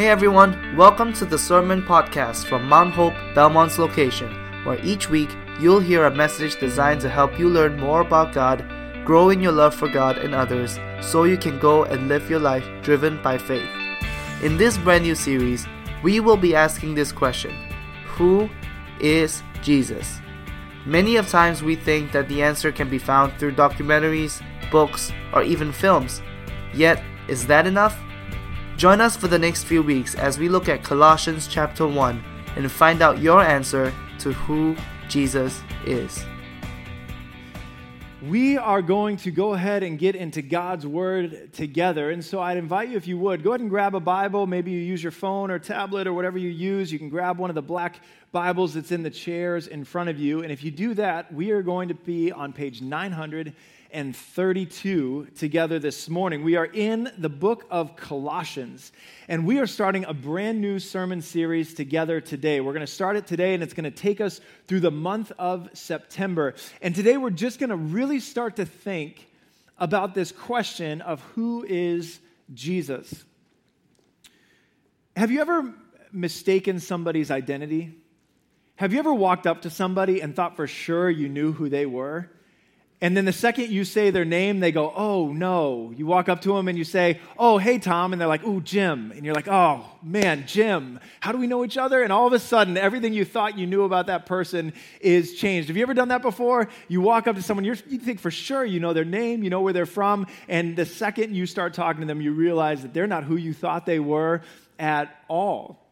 Hey everyone, welcome to the Sermon Podcast from Mount Hope, Belmont's location, where each week you'll hear a message designed to help you learn more about God, grow in your love for God and others, so you can go and live your life driven by faith. In this brand new series, we will be asking this question Who is Jesus? Many of times we think that the answer can be found through documentaries, books, or even films. Yet, is that enough? Join us for the next few weeks as we look at Colossians chapter 1 and find out your answer to who Jesus is. We are going to go ahead and get into God's Word together. And so I'd invite you, if you would, go ahead and grab a Bible. Maybe you use your phone or tablet or whatever you use. You can grab one of the black Bibles that's in the chairs in front of you. And if you do that, we are going to be on page 900 and 32 together this morning. We are in the book of Colossians, and we are starting a brand new sermon series together today. We're going to start it today, and it's going to take us through the month of September. And today we're just going to really start to think about this question of who is Jesus. Have you ever mistaken somebody's identity? Have you ever walked up to somebody and thought for sure you knew who they were? And then the second you say their name, they go, oh no. You walk up to them and you say, oh, hey, Tom. And they're like, ooh, Jim. And you're like, oh, man, Jim. How do we know each other? And all of a sudden, everything you thought you knew about that person is changed. Have you ever done that before? You walk up to someone, you think for sure you know their name, you know where they're from. And the second you start talking to them, you realize that they're not who you thought they were at all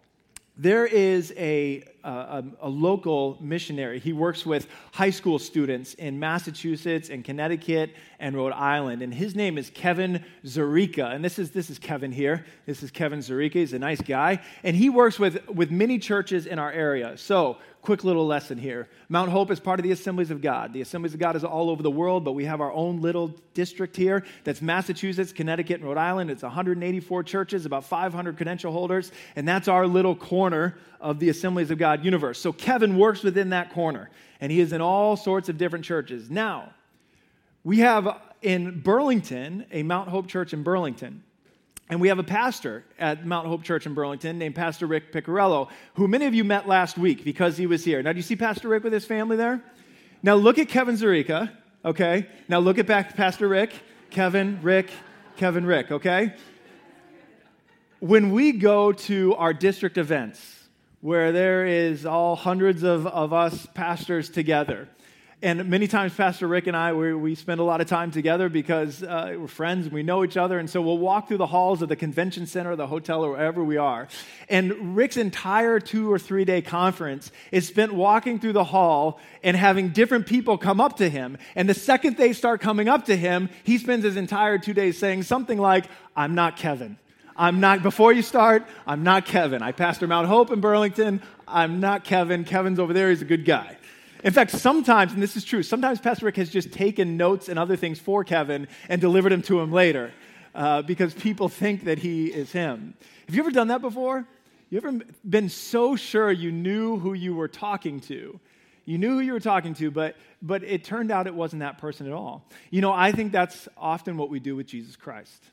there is a, a, a, local missionary. He works with high school students in Massachusetts and Connecticut and Rhode Island. And his name is Kevin Zurika. And this is, this is Kevin here. This is Kevin Zurika. He's a nice guy. And he works with, with many churches in our area. So quick little lesson here. Mount Hope is part of the Assemblies of God. The Assemblies of God is all over the world, but we have our own little district here that's Massachusetts, Connecticut, and Rhode Island. It's 184 churches, about 500 credential holders, and that's our little corner of the Assemblies of God universe. So Kevin works within that corner, and he is in all sorts of different churches. Now, we have in Burlington, a Mount Hope church in Burlington. And we have a pastor at Mount Hope Church in Burlington named Pastor Rick Picarello, who many of you met last week because he was here. Now, do you see Pastor Rick with his family there? Now, look at Kevin Zurika, okay? Now, look at back Pastor Rick, Kevin, Rick, Kevin, Rick, okay? When we go to our district events, where there is all hundreds of, of us pastors together, and many times, Pastor Rick and I, we, we spend a lot of time together because uh, we're friends and we know each other. And so we'll walk through the halls of the convention center, the hotel, or wherever we are. And Rick's entire two or three day conference is spent walking through the hall and having different people come up to him. And the second they start coming up to him, he spends his entire two days saying something like, I'm not Kevin. I'm not, before you start, I'm not Kevin. I pastor Mount Hope in Burlington. I'm not Kevin. Kevin's over there. He's a good guy. In fact, sometimes, and this is true, sometimes Pastor Rick has just taken notes and other things for Kevin and delivered them to him later uh, because people think that he is him. Have you ever done that before? You ever been so sure you knew who you were talking to? You knew who you were talking to, but, but it turned out it wasn't that person at all. You know, I think that's often what we do with Jesus Christ.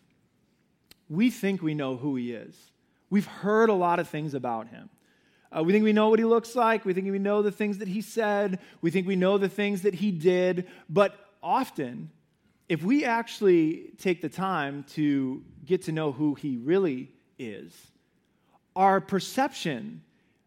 We think we know who he is, we've heard a lot of things about him. Uh, we think we know what he looks like. We think we know the things that he said. We think we know the things that he did. But often, if we actually take the time to get to know who he really is, our perception,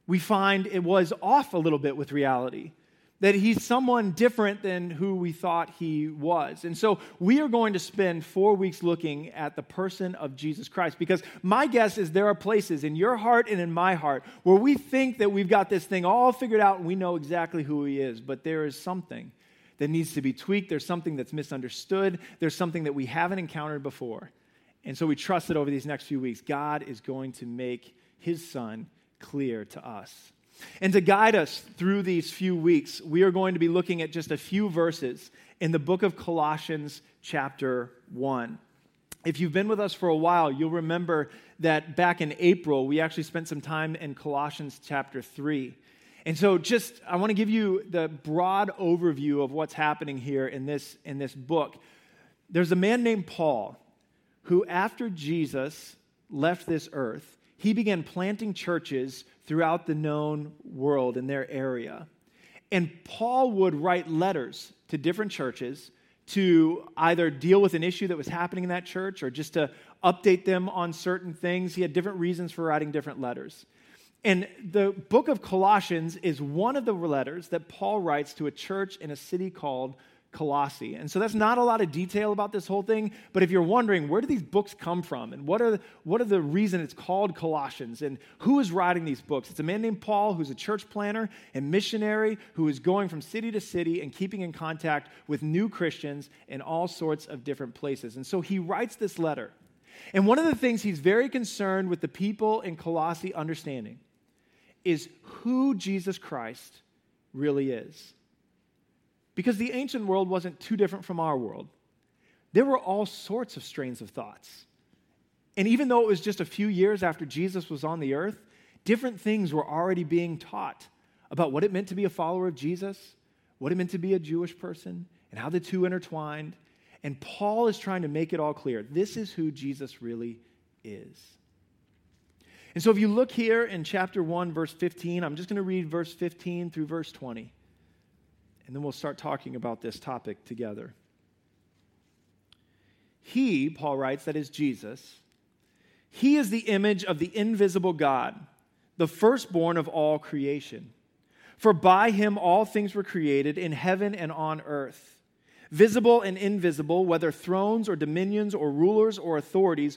we find it was off a little bit with reality that he's someone different than who we thought he was. And so we are going to spend four weeks looking at the person of Jesus Christ because my guess is there are places in your heart and in my heart where we think that we've got this thing all figured out and we know exactly who he is, but there is something that needs to be tweaked. There's something that's misunderstood. There's something that we haven't encountered before. And so we trust that over these next few weeks, God is going to make his son clear to us. And to guide us through these few weeks, we are going to be looking at just a few verses in the book of Colossians, chapter 1. If you've been with us for a while, you'll remember that back in April, we actually spent some time in Colossians, chapter 3. And so, just I want to give you the broad overview of what's happening here in this, in this book. There's a man named Paul who, after Jesus left this earth, he began planting churches throughout the known world in their area. And Paul would write letters to different churches to either deal with an issue that was happening in that church or just to update them on certain things. He had different reasons for writing different letters. And the book of Colossians is one of the letters that Paul writes to a church in a city called Colossae. And so that's not a lot of detail about this whole thing, but if you're wondering where do these books come from and what are what are the reason it's called Colossians and who is writing these books? It's a man named Paul who's a church planner and missionary who is going from city to city and keeping in contact with new Christians in all sorts of different places. And so he writes this letter. And one of the things he's very concerned with the people in Colossae understanding is who Jesus Christ really is. Because the ancient world wasn't too different from our world. There were all sorts of strains of thoughts. And even though it was just a few years after Jesus was on the earth, different things were already being taught about what it meant to be a follower of Jesus, what it meant to be a Jewish person, and how the two intertwined. And Paul is trying to make it all clear. This is who Jesus really is. And so if you look here in chapter 1, verse 15, I'm just going to read verse 15 through verse 20 and then we'll start talking about this topic together. He, Paul writes, that is Jesus, he is the image of the invisible God, the firstborn of all creation. For by him all things were created in heaven and on earth, visible and invisible, whether thrones or dominions or rulers or authorities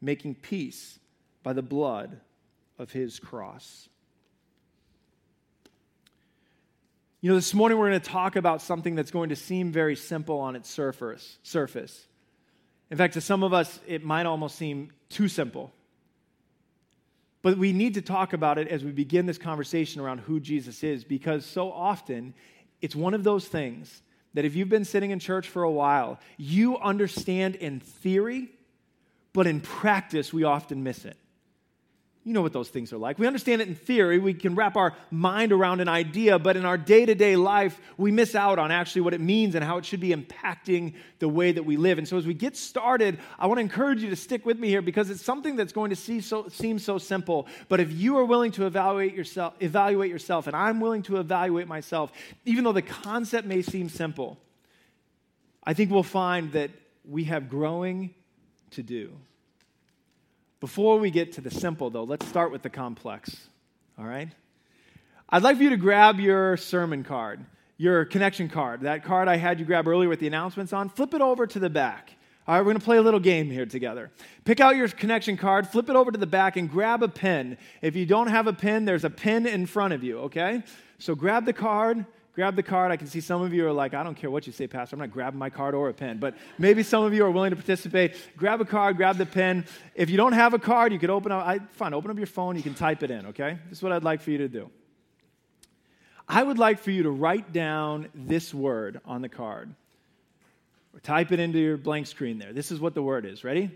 making peace by the blood of his cross. You know, this morning we're going to talk about something that's going to seem very simple on its surface. surface. In fact, to some of us, it might almost seem too simple. But we need to talk about it as we begin this conversation around who Jesus is, because so often it's one of those things that if you've been sitting in church for a while, you understand in theory but in practice, we often miss it. You know what those things are like. We understand it in theory, we can wrap our mind around an idea, but in our day to day life, we miss out on actually what it means and how it should be impacting the way that we live. And so, as we get started, I want to encourage you to stick with me here because it's something that's going to see so, seem so simple. But if you are willing to evaluate yourself, evaluate yourself, and I'm willing to evaluate myself, even though the concept may seem simple, I think we'll find that we have growing to do. Before we get to the simple, though, let's start with the complex. All right? I'd like for you to grab your sermon card, your connection card, that card I had you grab earlier with the announcements on. Flip it over to the back. All right, we're going to play a little game here together. Pick out your connection card, flip it over to the back, and grab a pen. If you don't have a pen, there's a pen in front of you, okay? So grab the card, grab the card. I can see some of you are like, I don't care what you say, Pastor. I'm not grabbing my card or a pen. But maybe some of you are willing to participate. Grab a card, grab the pen. If you don't have a card, you could open up, I, fine, open up your phone. You can type it in, okay? This is what I'd like for you to do. I would like for you to write down this word on the card. Or type it into your blank screen there. This is what the word is. Ready?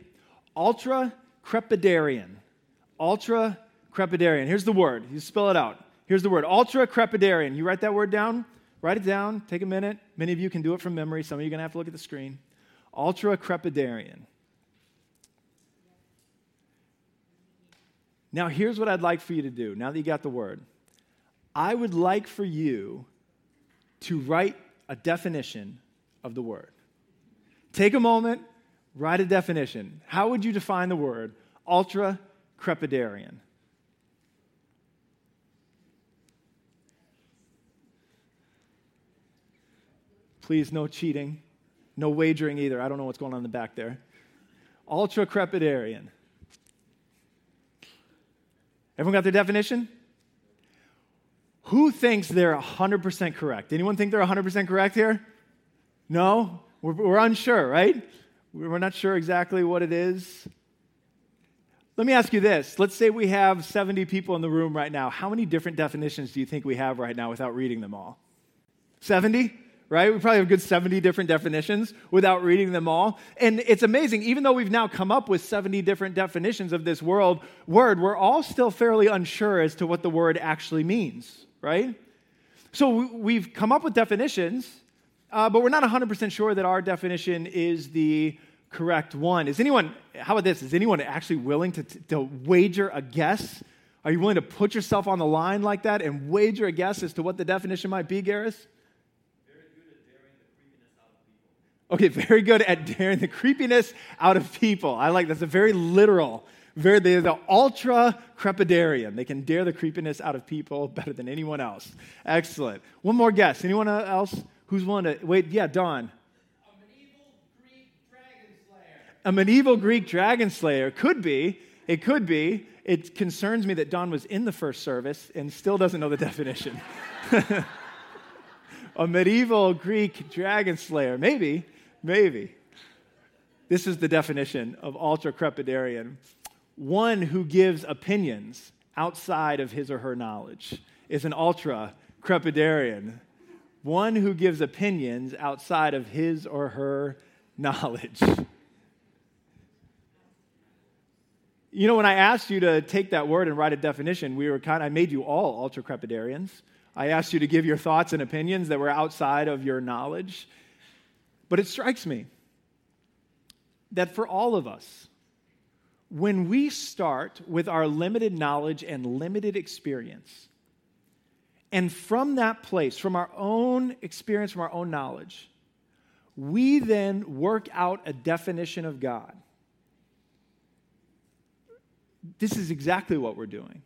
Ultra crepidarian. Ultra crepidarian. Here's the word. You spell it out. Here's the word ultra crepidarian. You write that word down? Write it down. Take a minute. Many of you can do it from memory. Some of you are going to have to look at the screen. Ultra crepidarian. Now, here's what I'd like for you to do now that you got the word. I would like for you to write a definition of the word. Take a moment, write a definition. How would you define the word ultra crepidarian? Please, no cheating. No wagering either. I don't know what's going on in the back there. Ultra crepidarian. Everyone got their definition? Who thinks they're 100% correct? Anyone think they're 100% correct here? No? We're, we're unsure, right? We're not sure exactly what it is. Let me ask you this. Let's say we have 70 people in the room right now. How many different definitions do you think we have right now without reading them all? 70? Right? We probably have a good 70 different definitions without reading them all. And it's amazing, even though we've now come up with 70 different definitions of this world word, we're all still fairly unsure as to what the word actually means, right? So we've come up with definitions, uh, but we're not 100% sure that our definition is the correct one. Is anyone, how about this? Is anyone actually willing to, to wager a guess? Are you willing to put yourself on the line like that and wager a guess as to what the definition might be, Garris? Okay, very good at daring the creepiness out of people. I like that's a very literal. Very, they're the ultra crepidarian. They can dare the creepiness out of people better than anyone else. Excellent. One more guess. Anyone else who's willing to wait? Yeah, Don a medieval Greek dragon slayer. Could be. It could be. It concerns me that Don was in the first service and still doesn't know the definition. a medieval Greek dragon slayer. Maybe. Maybe. This is the definition of ultra crepidarian one who gives opinions outside of his or her knowledge is an ultra crepidarian. One who gives opinions outside of his or her knowledge. You know, when I asked you to take that word and write a definition, we were kind of, I made you all ultra crepidarians. I asked you to give your thoughts and opinions that were outside of your knowledge. But it strikes me that for all of us, when we start with our limited knowledge and limited experience, and from that place, from our own experience, from our own knowledge, we then work out a definition of God this is exactly what we're doing.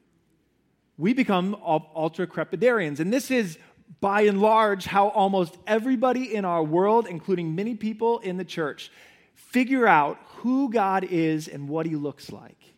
We become ultra crepidarians. And this is, by and large, how almost everybody in our world, including many people in the church, figure out who God is and what he looks like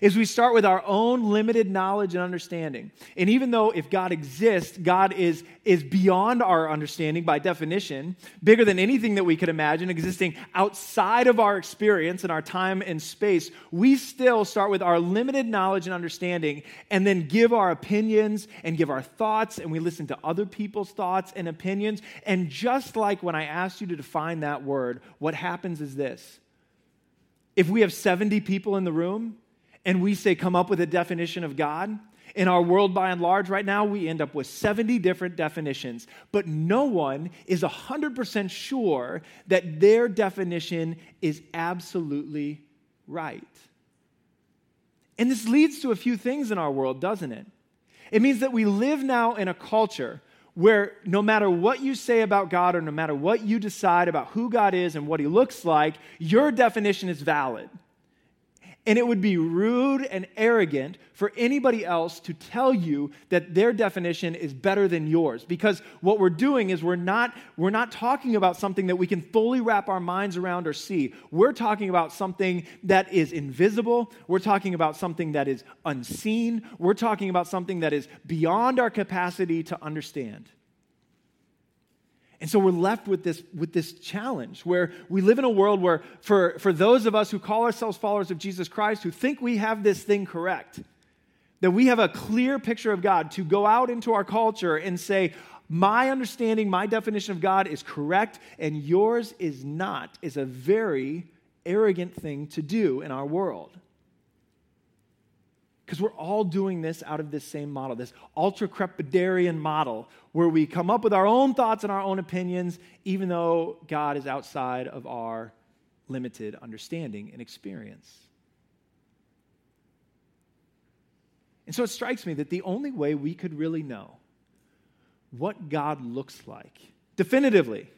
is we start with our own limited knowledge and understanding. And even though if God exists, God is, is beyond our understanding by definition, bigger than anything that we could imagine, existing outside of our experience and our time and space, we still start with our limited knowledge and understanding and then give our opinions and give our thoughts and we listen to other people's thoughts and opinions. And just like when I asked you to define that word, what happens is this. If we have 70 people in the room, and we say, come up with a definition of God, in our world by and large right now, we end up with 70 different definitions, but no one is 100% sure that their definition is absolutely right. And this leads to a few things in our world, doesn't it? It means that we live now in a culture where no matter what you say about God or no matter what you decide about who God is and what he looks like, your definition is valid. And it would be rude and arrogant for anybody else to tell you that their definition is better than yours. Because what we're doing is we're not, we're not talking about something that we can fully wrap our minds around or see. We're talking about something that is invisible. We're talking about something that is unseen. We're talking about something that is beyond our capacity to understand. And so we're left with this, with this challenge where we live in a world where, for, for those of us who call ourselves followers of Jesus Christ, who think we have this thing correct, that we have a clear picture of God, to go out into our culture and say, my understanding, my definition of God is correct, and yours is not, is a very arrogant thing to do in our world. Because we're all doing this out of this same model, this ultra crepidarian model, where we come up with our own thoughts and our own opinions, even though God is outside of our limited understanding and experience. And so it strikes me that the only way we could really know what God looks like definitively,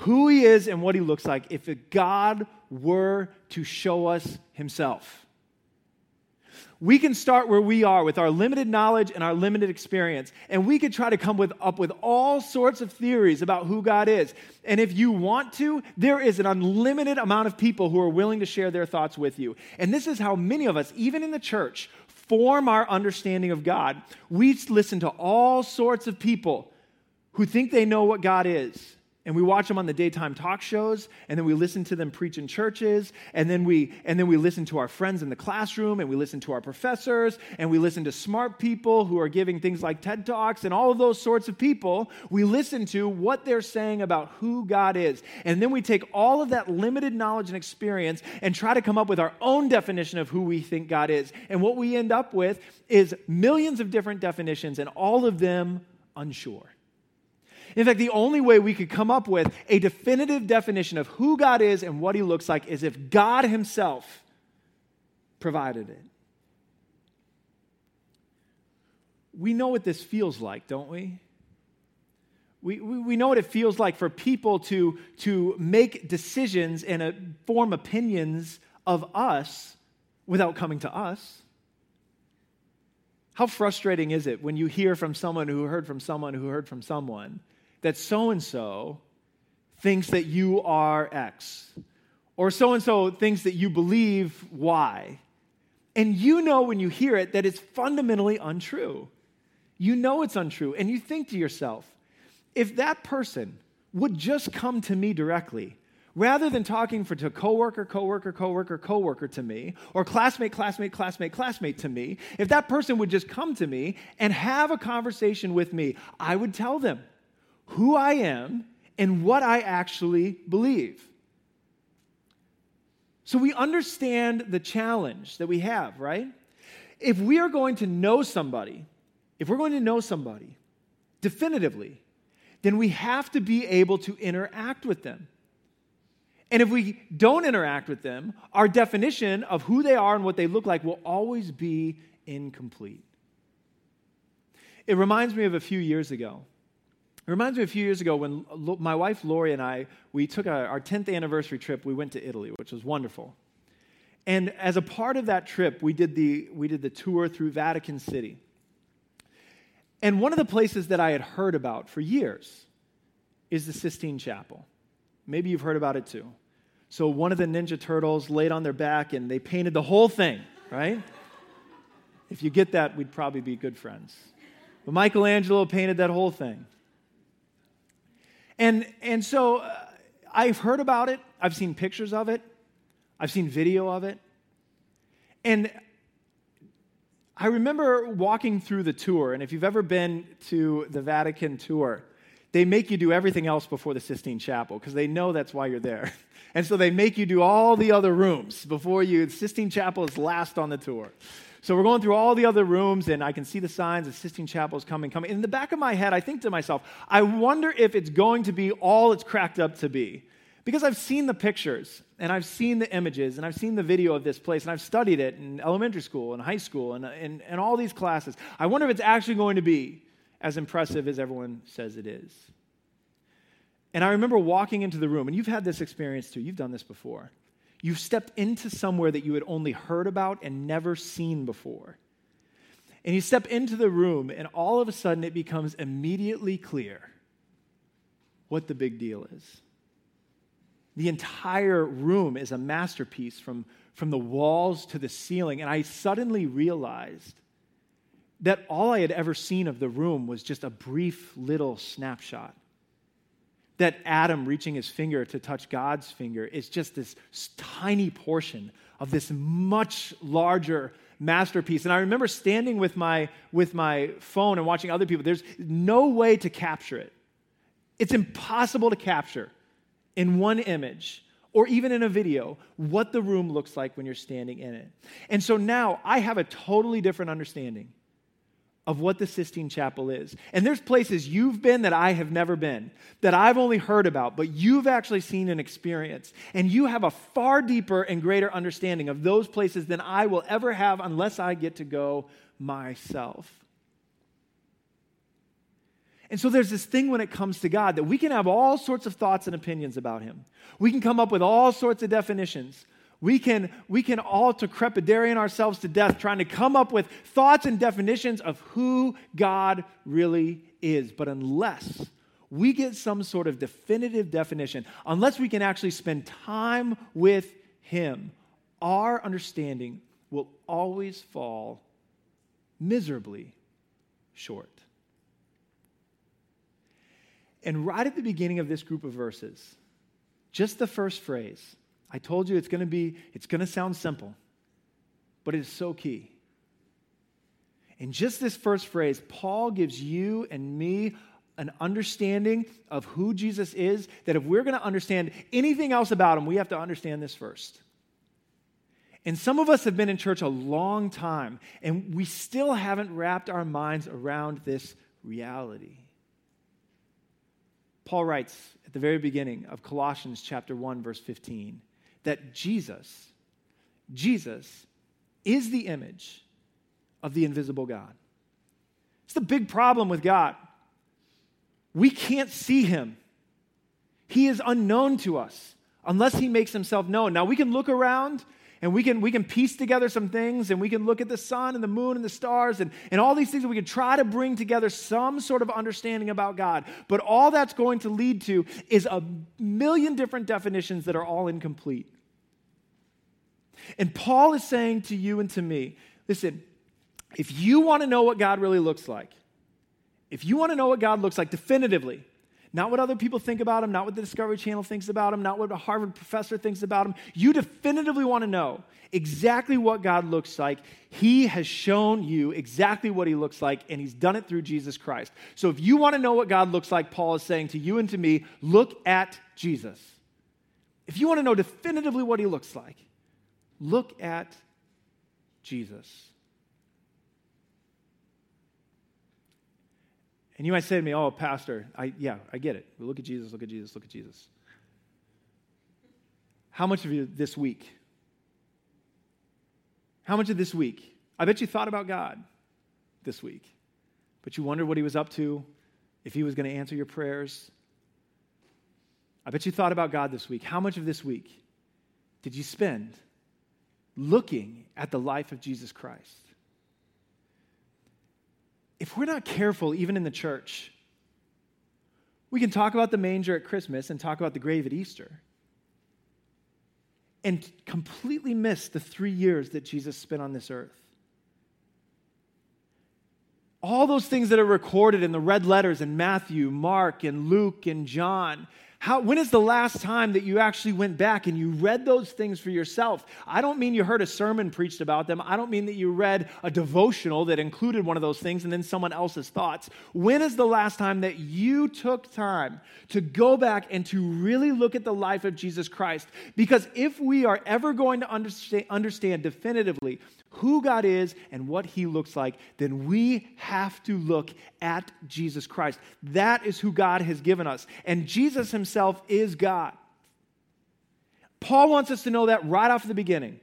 who he is and what he looks like, if God were to show us himself we can start where we are with our limited knowledge and our limited experience. And we could try to come with, up with all sorts of theories about who God is. And if you want to, there is an unlimited amount of people who are willing to share their thoughts with you. And this is how many of us, even in the church, form our understanding of God. We listen to all sorts of people who think they know what God is and we watch them on the daytime talk shows and then we listen to them preach in churches and then we and then we listen to our friends in the classroom and we listen to our professors and we listen to smart people who are giving things like TED Talks and all of those sorts of people. We listen to what they're saying about who God is. And then we take all of that limited knowledge and experience and try to come up with our own definition of who we think God is. And what we end up with is millions of different definitions and all of them unsure in fact, the only way we could come up with a definitive definition of who God is and what he looks like is if God himself provided it. We know what this feels like, don't we? We, we, we know what it feels like for people to, to make decisions and uh, form opinions of us without coming to us. How frustrating is it when you hear from someone who heard from someone who heard from someone that so and so thinks that you are X, or so and so thinks that you believe Y. And you know when you hear it that it's fundamentally untrue. You know it's untrue. And you think to yourself, if that person would just come to me directly, rather than talking for to coworker, coworker, coworker, coworker to me, or classmate, classmate, classmate, classmate to me, if that person would just come to me and have a conversation with me, I would tell them who I am and what I actually believe. So we understand the challenge that we have, right? If we are going to know somebody, if we're going to know somebody definitively, then we have to be able to interact with them. And if we don't interact with them, our definition of who they are and what they look like will always be incomplete. It reminds me of a few years ago. It reminds me a few years ago when my wife Lori and I, we took our 10th anniversary trip. We went to Italy, which was wonderful. And as a part of that trip, we did the, we did the tour through Vatican City. And one of the places that I had heard about for years is the Sistine Chapel. Maybe you've heard about it too. So one of the Ninja Turtles laid on their back and they painted the whole thing, right? if you get that, we'd probably be good friends. But Michelangelo painted that whole thing. And, and so uh, I've heard about it, I've seen pictures of it, I've seen video of it. And I remember walking through the tour, and if you've ever been to the Vatican tour, they make you do everything else before the Sistine Chapel because they know that's why you're there. And so they make you do all the other rooms before you. The Sistine Chapel is last on the tour. So we're going through all the other rooms, and I can see the signs of Sistine Chapel is coming, coming. In the back of my head, I think to myself, I wonder if it's going to be all it's cracked up to be. Because I've seen the pictures, and I've seen the images, and I've seen the video of this place, and I've studied it in elementary school and high school and, and, and all these classes. I wonder if it's actually going to be as impressive as everyone says it is. And I remember walking into the room, and you've had this experience too, you've done this before. You've stepped into somewhere that you had only heard about and never seen before. And you step into the room, and all of a sudden it becomes immediately clear what the big deal is. The entire room is a masterpiece from, from the walls to the ceiling. And I suddenly realized that all I had ever seen of the room was just a brief little snapshot that Adam reaching his finger to touch God's finger is just this tiny portion of this much larger masterpiece. And I remember standing with my, with my phone and watching other people. There's no way to capture it. It's impossible to capture in one image or even in a video what the room looks like when you're standing in it. And so now I have a totally different understanding of what the Sistine Chapel is. And there's places you've been that I have never been, that I've only heard about, but you've actually seen and experienced. And you have a far deeper and greater understanding of those places than I will ever have unless I get to go myself. And so there's this thing when it comes to God that we can have all sorts of thoughts and opinions about Him. We can come up with all sorts of definitions. We can, we can ultra crepidarian ourselves to death trying to come up with thoughts and definitions of who God really is. But unless we get some sort of definitive definition, unless we can actually spend time with Him, our understanding will always fall miserably short. And right at the beginning of this group of verses, just the first phrase, I told you it's going to be, it's going to sound simple, but it is so key. In just this first phrase, Paul gives you and me an understanding of who Jesus is that if we're going to understand anything else about him, we have to understand this first. And some of us have been in church a long time, and we still haven't wrapped our minds around this reality. Paul writes at the very beginning of Colossians chapter 1 verse 15 that Jesus Jesus is the image of the invisible God. It's the big problem with God. We can't see him. He is unknown to us unless he makes himself known. Now we can look around and we can, we can piece together some things and we can look at the sun and the moon and the stars and, and all these things we can try to bring together some sort of understanding about God. But all that's going to lead to is a million different definitions that are all incomplete. And Paul is saying to you and to me listen, if you want to know what God really looks like, if you want to know what God looks like definitively, not what other people think about him, not what the Discovery Channel thinks about him, not what a Harvard professor thinks about him. You definitively want to know exactly what God looks like. He has shown you exactly what he looks like, and he's done it through Jesus Christ. So if you want to know what God looks like, Paul is saying to you and to me, look at Jesus. If you want to know definitively what he looks like, look at Jesus. And you might say to me, Oh, Pastor, I, yeah, I get it. Look at Jesus, look at Jesus, look at Jesus. How much of you this week? How much of this week? I bet you thought about God this week, but you wondered what he was up to, if he was going to answer your prayers. I bet you thought about God this week. How much of this week did you spend looking at the life of Jesus Christ? If we're not careful, even in the church, we can talk about the manger at Christmas and talk about the grave at Easter and completely miss the three years that Jesus spent on this earth. All those things that are recorded in the red letters in Matthew, Mark, and Luke, and John, how, when is the last time that you actually went back and you read those things for yourself? I don't mean you heard a sermon preached about them. I don't mean that you read a devotional that included one of those things and then someone else's thoughts. When is the last time that you took time to go back and to really look at the life of Jesus Christ? Because if we are ever going to understand, understand definitively who God is and what he looks like, then we have to look at Jesus Christ. That is who God has given us. And Jesus himself is God. Paul wants us to know that right off the beginning.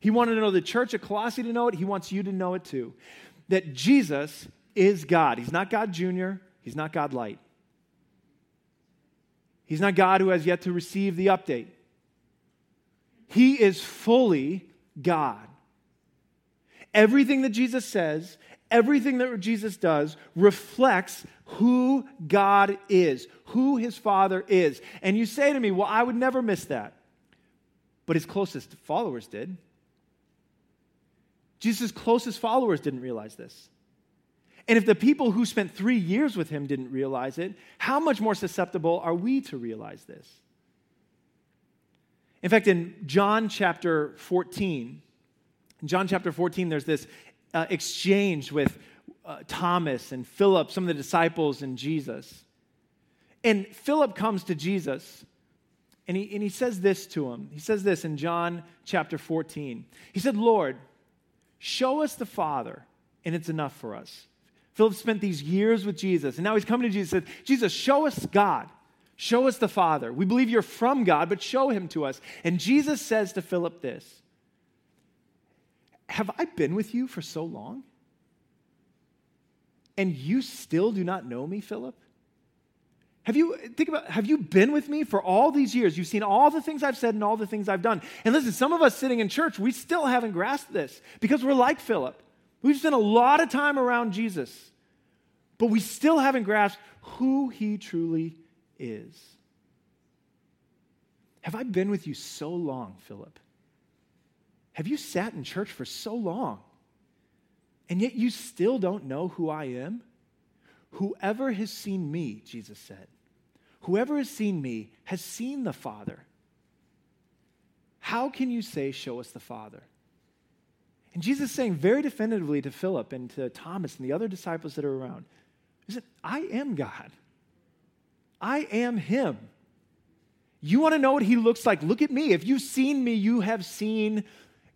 He wanted to know the church at Colossae to know it. He wants you to know it too. That Jesus is God. He's not God Jr., He's not God Light. He's not God who has yet to receive the update. He is fully God. Everything that Jesus says, everything that Jesus does reflects who God is, who his Father is. And you say to me, well, I would never miss that. But his closest followers did. Jesus' closest followers didn't realize this. And if the people who spent three years with him didn't realize it, how much more susceptible are we to realize this? In fact, in John chapter 14, in John chapter 14, there's this uh, exchange with uh, Thomas and Philip, some of the disciples, and Jesus. And Philip comes to Jesus and he, and he says this to him. He says this in John chapter 14. He said, Lord, show us the Father, and it's enough for us. Philip spent these years with Jesus, and now he's coming to Jesus and said, Jesus, show us God. Show us the Father. We believe you're from God, but show him to us. And Jesus says to Philip this have I been with you for so long? And you still do not know me, Philip? Have you think about have you been with me for all these years? You've seen all the things I've said and all the things I've done. And listen, some of us sitting in church, we still haven't grasped this because we're like Philip. We've spent a lot of time around Jesus, but we still haven't grasped who he truly is. Have I been with you so long, Philip? Have you sat in church for so long and yet you still don't know who I am? Whoever has seen me, Jesus said, Whoever has seen me has seen the Father. How can you say, Show us the Father? And Jesus is saying very definitively to Philip and to Thomas and the other disciples that are around, He said, I am God. I am Him. You want to know what He looks like? Look at me. If you've seen me, you have seen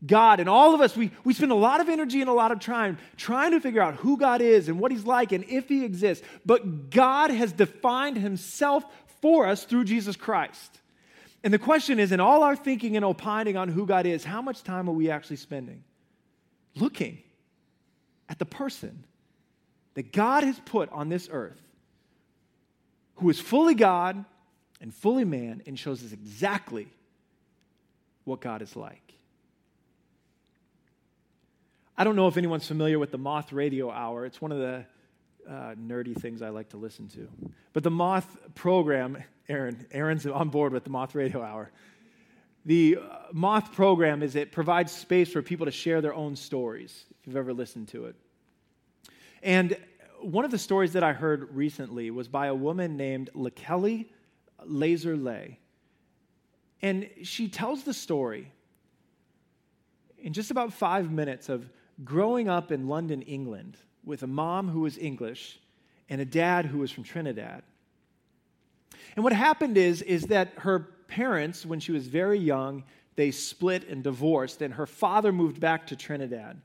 God. And all of us, we, we spend a lot of energy and a lot of time trying to figure out who God is and what He's like and if He exists. But God has defined Himself for us through Jesus Christ. And the question is in all our thinking and opining on who God is, how much time are we actually spending looking at the person that God has put on this earth who is fully God and fully man and shows us exactly what God is like? I don't know if anyone's familiar with the Moth Radio Hour. It's one of the uh, nerdy things I like to listen to. But the Moth program, Aaron, Aaron's on board with the Moth Radio Hour. The uh, Moth program is it provides space for people to share their own stories, if you've ever listened to it. And one of the stories that I heard recently was by a woman named Lekeli Laser Lay. And she tells the story in just about five minutes of growing up in London, England, with a mom who was English and a dad who was from Trinidad. And what happened is, is that her parents, when she was very young, they split and divorced, and her father moved back to Trinidad.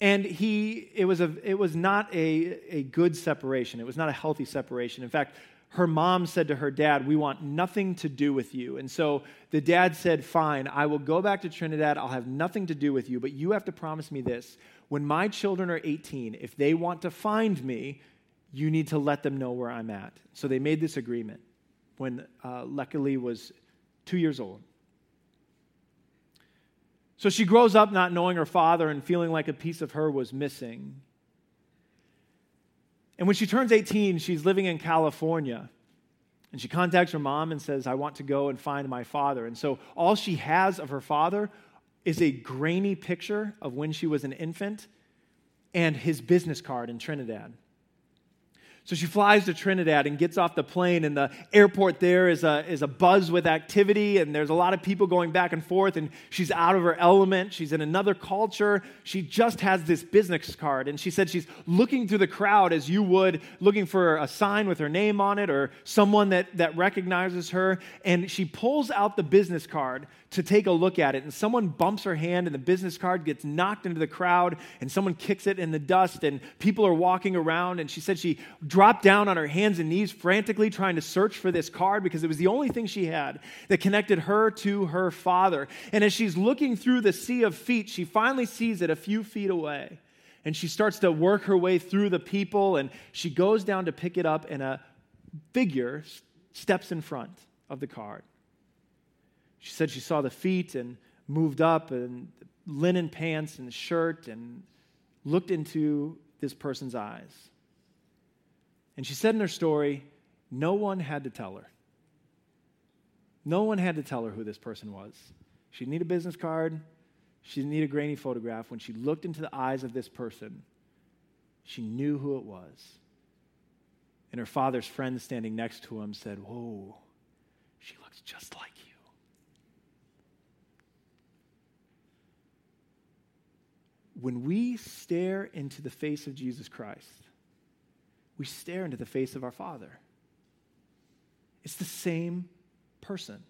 And he, it was, a, it was not a, a good separation. It was not a healthy separation. In fact, her mom said to her dad, We want nothing to do with you. And so the dad said, Fine, I will go back to Trinidad. I'll have nothing to do with you, but you have to promise me this. When my children are 18, if they want to find me, you need to let them know where I'm at. So they made this agreement when uh, Lekeli was two years old. So she grows up not knowing her father and feeling like a piece of her was missing. And when she turns 18, she's living in California. And she contacts her mom and says, I want to go and find my father. And so all she has of her father is a grainy picture of when she was an infant and his business card in Trinidad. So she flies to Trinidad and gets off the plane, and the airport there is a, is a buzz with activity, and there's a lot of people going back and forth, and she's out of her element. She's in another culture. She just has this business card, and she said she's looking through the crowd as you would, looking for a sign with her name on it or someone that, that recognizes her, and she pulls out the business card to take a look at it, and someone bumps her hand, and the business card gets knocked into the crowd, and someone kicks it in the dust, and people are walking around, and she said she dropped down on her hands and knees frantically trying to search for this card because it was the only thing she had that connected her to her father. And as she's looking through the sea of feet, she finally sees it a few feet away. And she starts to work her way through the people, and she goes down to pick it up, and a figure steps in front of the card. She said she saw the feet and moved up and linen pants and shirt and looked into this person's eyes. And she said in her story, no one had to tell her. No one had to tell her who this person was. She didn't need a business card. She didn't need a grainy photograph. When she looked into the eyes of this person, she knew who it was. And her father's friend standing next to him said, Whoa, she looks just like you. When we stare into the face of Jesus Christ, we stare into the face of our Father. It's the same person.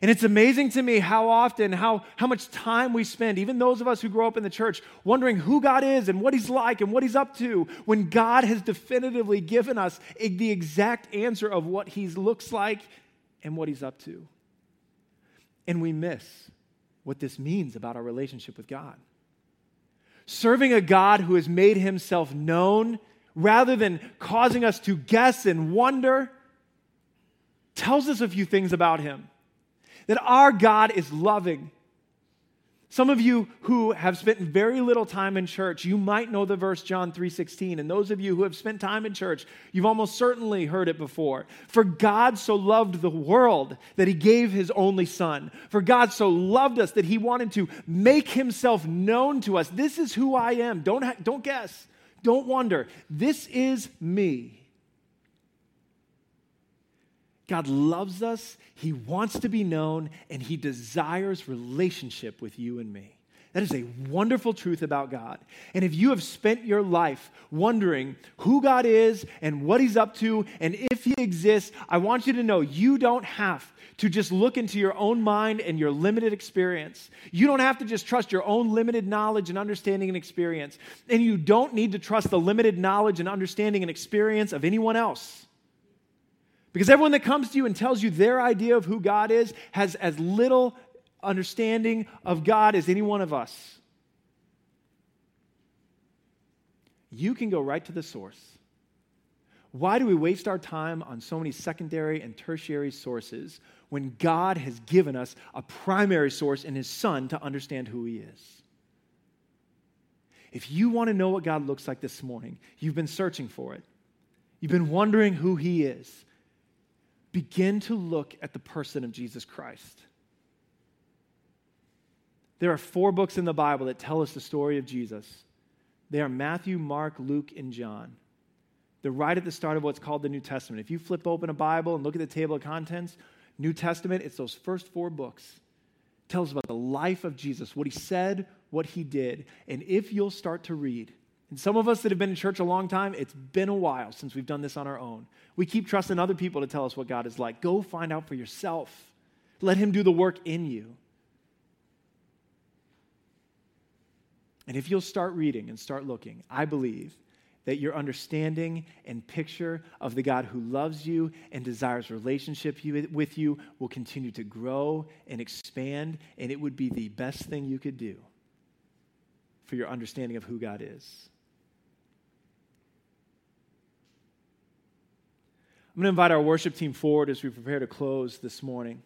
And it's amazing to me how often, how, how much time we spend, even those of us who grow up in the church, wondering who God is and what He's like and what He's up to, when God has definitively given us the exact answer of what He looks like and what He's up to. And we miss what this means about our relationship with God. Serving a God who has made Himself known rather than causing us to guess and wonder, tells us a few things about him. That our God is loving. Some of you who have spent very little time in church, you might know the verse John 3:16, and those of you who have spent time in church, you've almost certainly heard it before. For God so loved the world that he gave his only son. For God so loved us that he wanted to make himself known to us. This is who I am. Don't ha- don't guess. Don't wonder. This is me. God loves us, He wants to be known, and He desires relationship with you and me. That is a wonderful truth about God. And if you have spent your life wondering who God is and what He's up to and if He exists, I want you to know you don't have to just look into your own mind and your limited experience. You don't have to just trust your own limited knowledge and understanding and experience. And you don't need to trust the limited knowledge and understanding and experience of anyone else. Because everyone that comes to you and tells you their idea of who God is has as little understanding of God as any one of us. You can go right to the source. Why do we waste our time on so many secondary and tertiary sources when God has given us a primary source in His Son to understand who He is? If you want to know what God looks like this morning, you've been searching for it. You've been wondering who He is. Begin to look at the person of Jesus Christ. There are four books in the Bible that tell us the story of Jesus. They are Matthew, Mark, Luke, and John. They're right at the start of what's called the New Testament. If you flip open a Bible and look at the table of contents, New Testament, it's those first four books. It tells about the life of Jesus, what he said, what he did. And if you'll start to read, and some of us that have been in church a long time, it's been a while since we've done this on our own. We keep trusting other people to tell us what God is like. Go find out for yourself. Let him do the work in you. And if you'll start reading and start looking, I believe that your understanding and picture of the God who loves you and desires relationship with you will continue to grow and expand, and it would be the best thing you could do for your understanding of who God is. I'm going to invite our worship team forward as we prepare to close this morning.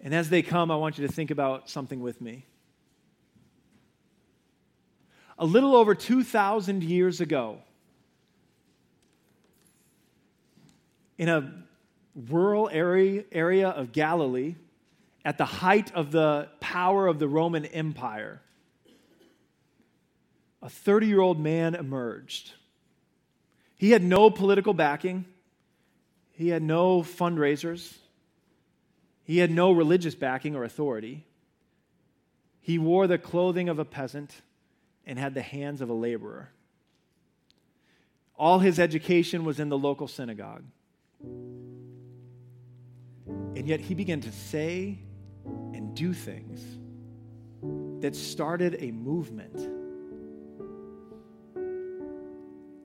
And as they come, I want you to think about something with me a little over 2,000 years ago, in a rural area, area of Galilee, at the height of the power of the Roman Empire, a 30 year old man emerged. He had no political backing, he had no fundraisers, he had no religious backing or authority. He wore the clothing of a peasant and had the hands of a laborer. All his education was in the local synagogue. And yet he began to say and do things that started a movement.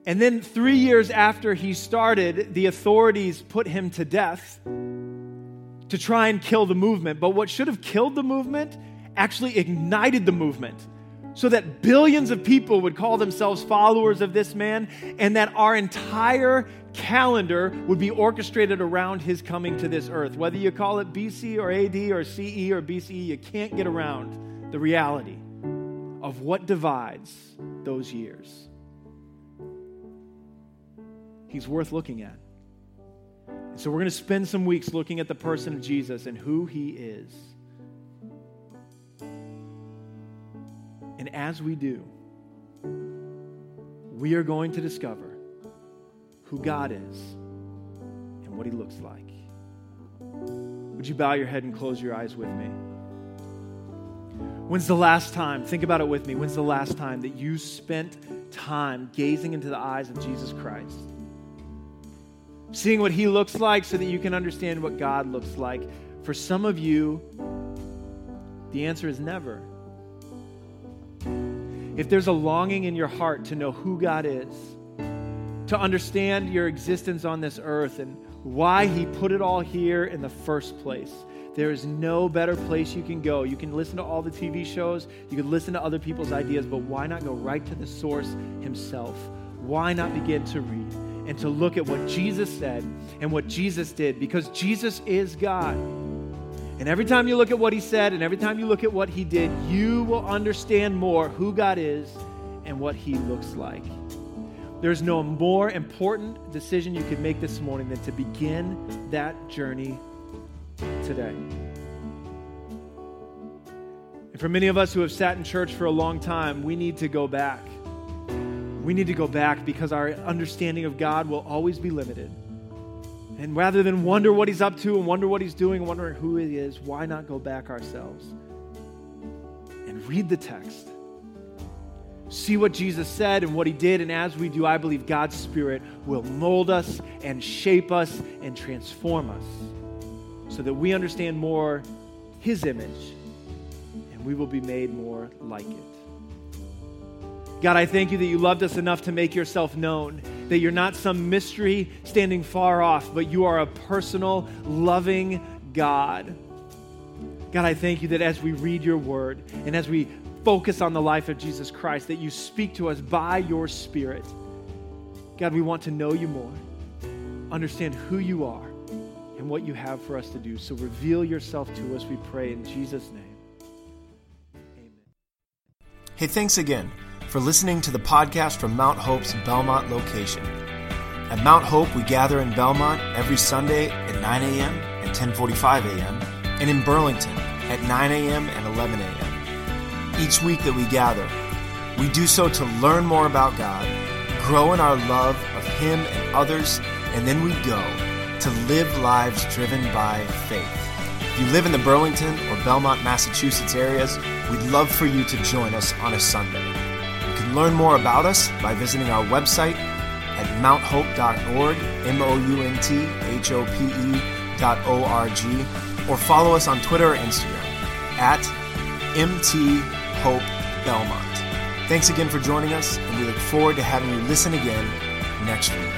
And then, three years after he started, the authorities put him to death to try and kill the movement. But what should have killed the movement actually ignited the movement so that billions of people would call themselves followers of this man, and that our entire calendar would be orchestrated around his coming to this earth. Whether you call it BC or AD or CE or BCE, you can't get around the reality of what divides those years. He's worth looking at. So, we're going to spend some weeks looking at the person of Jesus and who he is. As we do, we are going to discover who God is and what He looks like. Would you bow your head and close your eyes with me? When's the last time, think about it with me, when's the last time that you spent time gazing into the eyes of Jesus Christ? Seeing what He looks like so that you can understand what God looks like. For some of you, the answer is never if there's a longing in your heart to know who God is, to understand your existence on this earth and why He put it all here in the first place, there is no better place you can go. You can listen to all the TV shows, you can listen to other people's ideas, but why not go right to the source Himself? Why not begin to read and to look at what Jesus said and what Jesus did? Because Jesus is God. And every time you look at what he said and every time you look at what he did, you will understand more who God is and what he looks like. There's no more important decision you could make this morning than to begin that journey today. And for many of us who have sat in church for a long time, we need to go back. We need to go back because our understanding of God will always be limited. And rather than wonder what he's up to and wonder what he's doing and wondering who he is, why not go back ourselves and read the text? See what Jesus said and what he did, and as we do, I believe God's Spirit will mold us and shape us and transform us so that we understand more his image and we will be made more like it. God, I thank you that you loved us enough to make yourself known, that you're not some mystery standing far off, but you are a personal, loving God. God, I thank you that as we read your word and as we focus on the life of Jesus Christ, that you speak to us by your Spirit. God, we want to know you more, understand who you are, and what you have for us to do. So reveal yourself to us, we pray in Jesus' name. Amen. Hey, thanks again for listening to the podcast from Mount Hope's Belmont location. At Mount Hope, we gather in Belmont every Sunday at 9 a.m. and 10:45 a.m. and in Burlington at 9 a.m. and 11 a.m. Each week that we gather, we do so to learn more about God, grow in our love of Him and others, and then we go to live lives driven by faith. If you live in the Burlington or Belmont, Massachusetts areas, we'd love for you to join us on a Sunday. Can learn more about us by visiting our website at mounthope.org, M O U N T H O P E dot O R G, or follow us on Twitter or Instagram at MT Hope Belmont. Thanks again for joining us, and we look forward to having you listen again next week.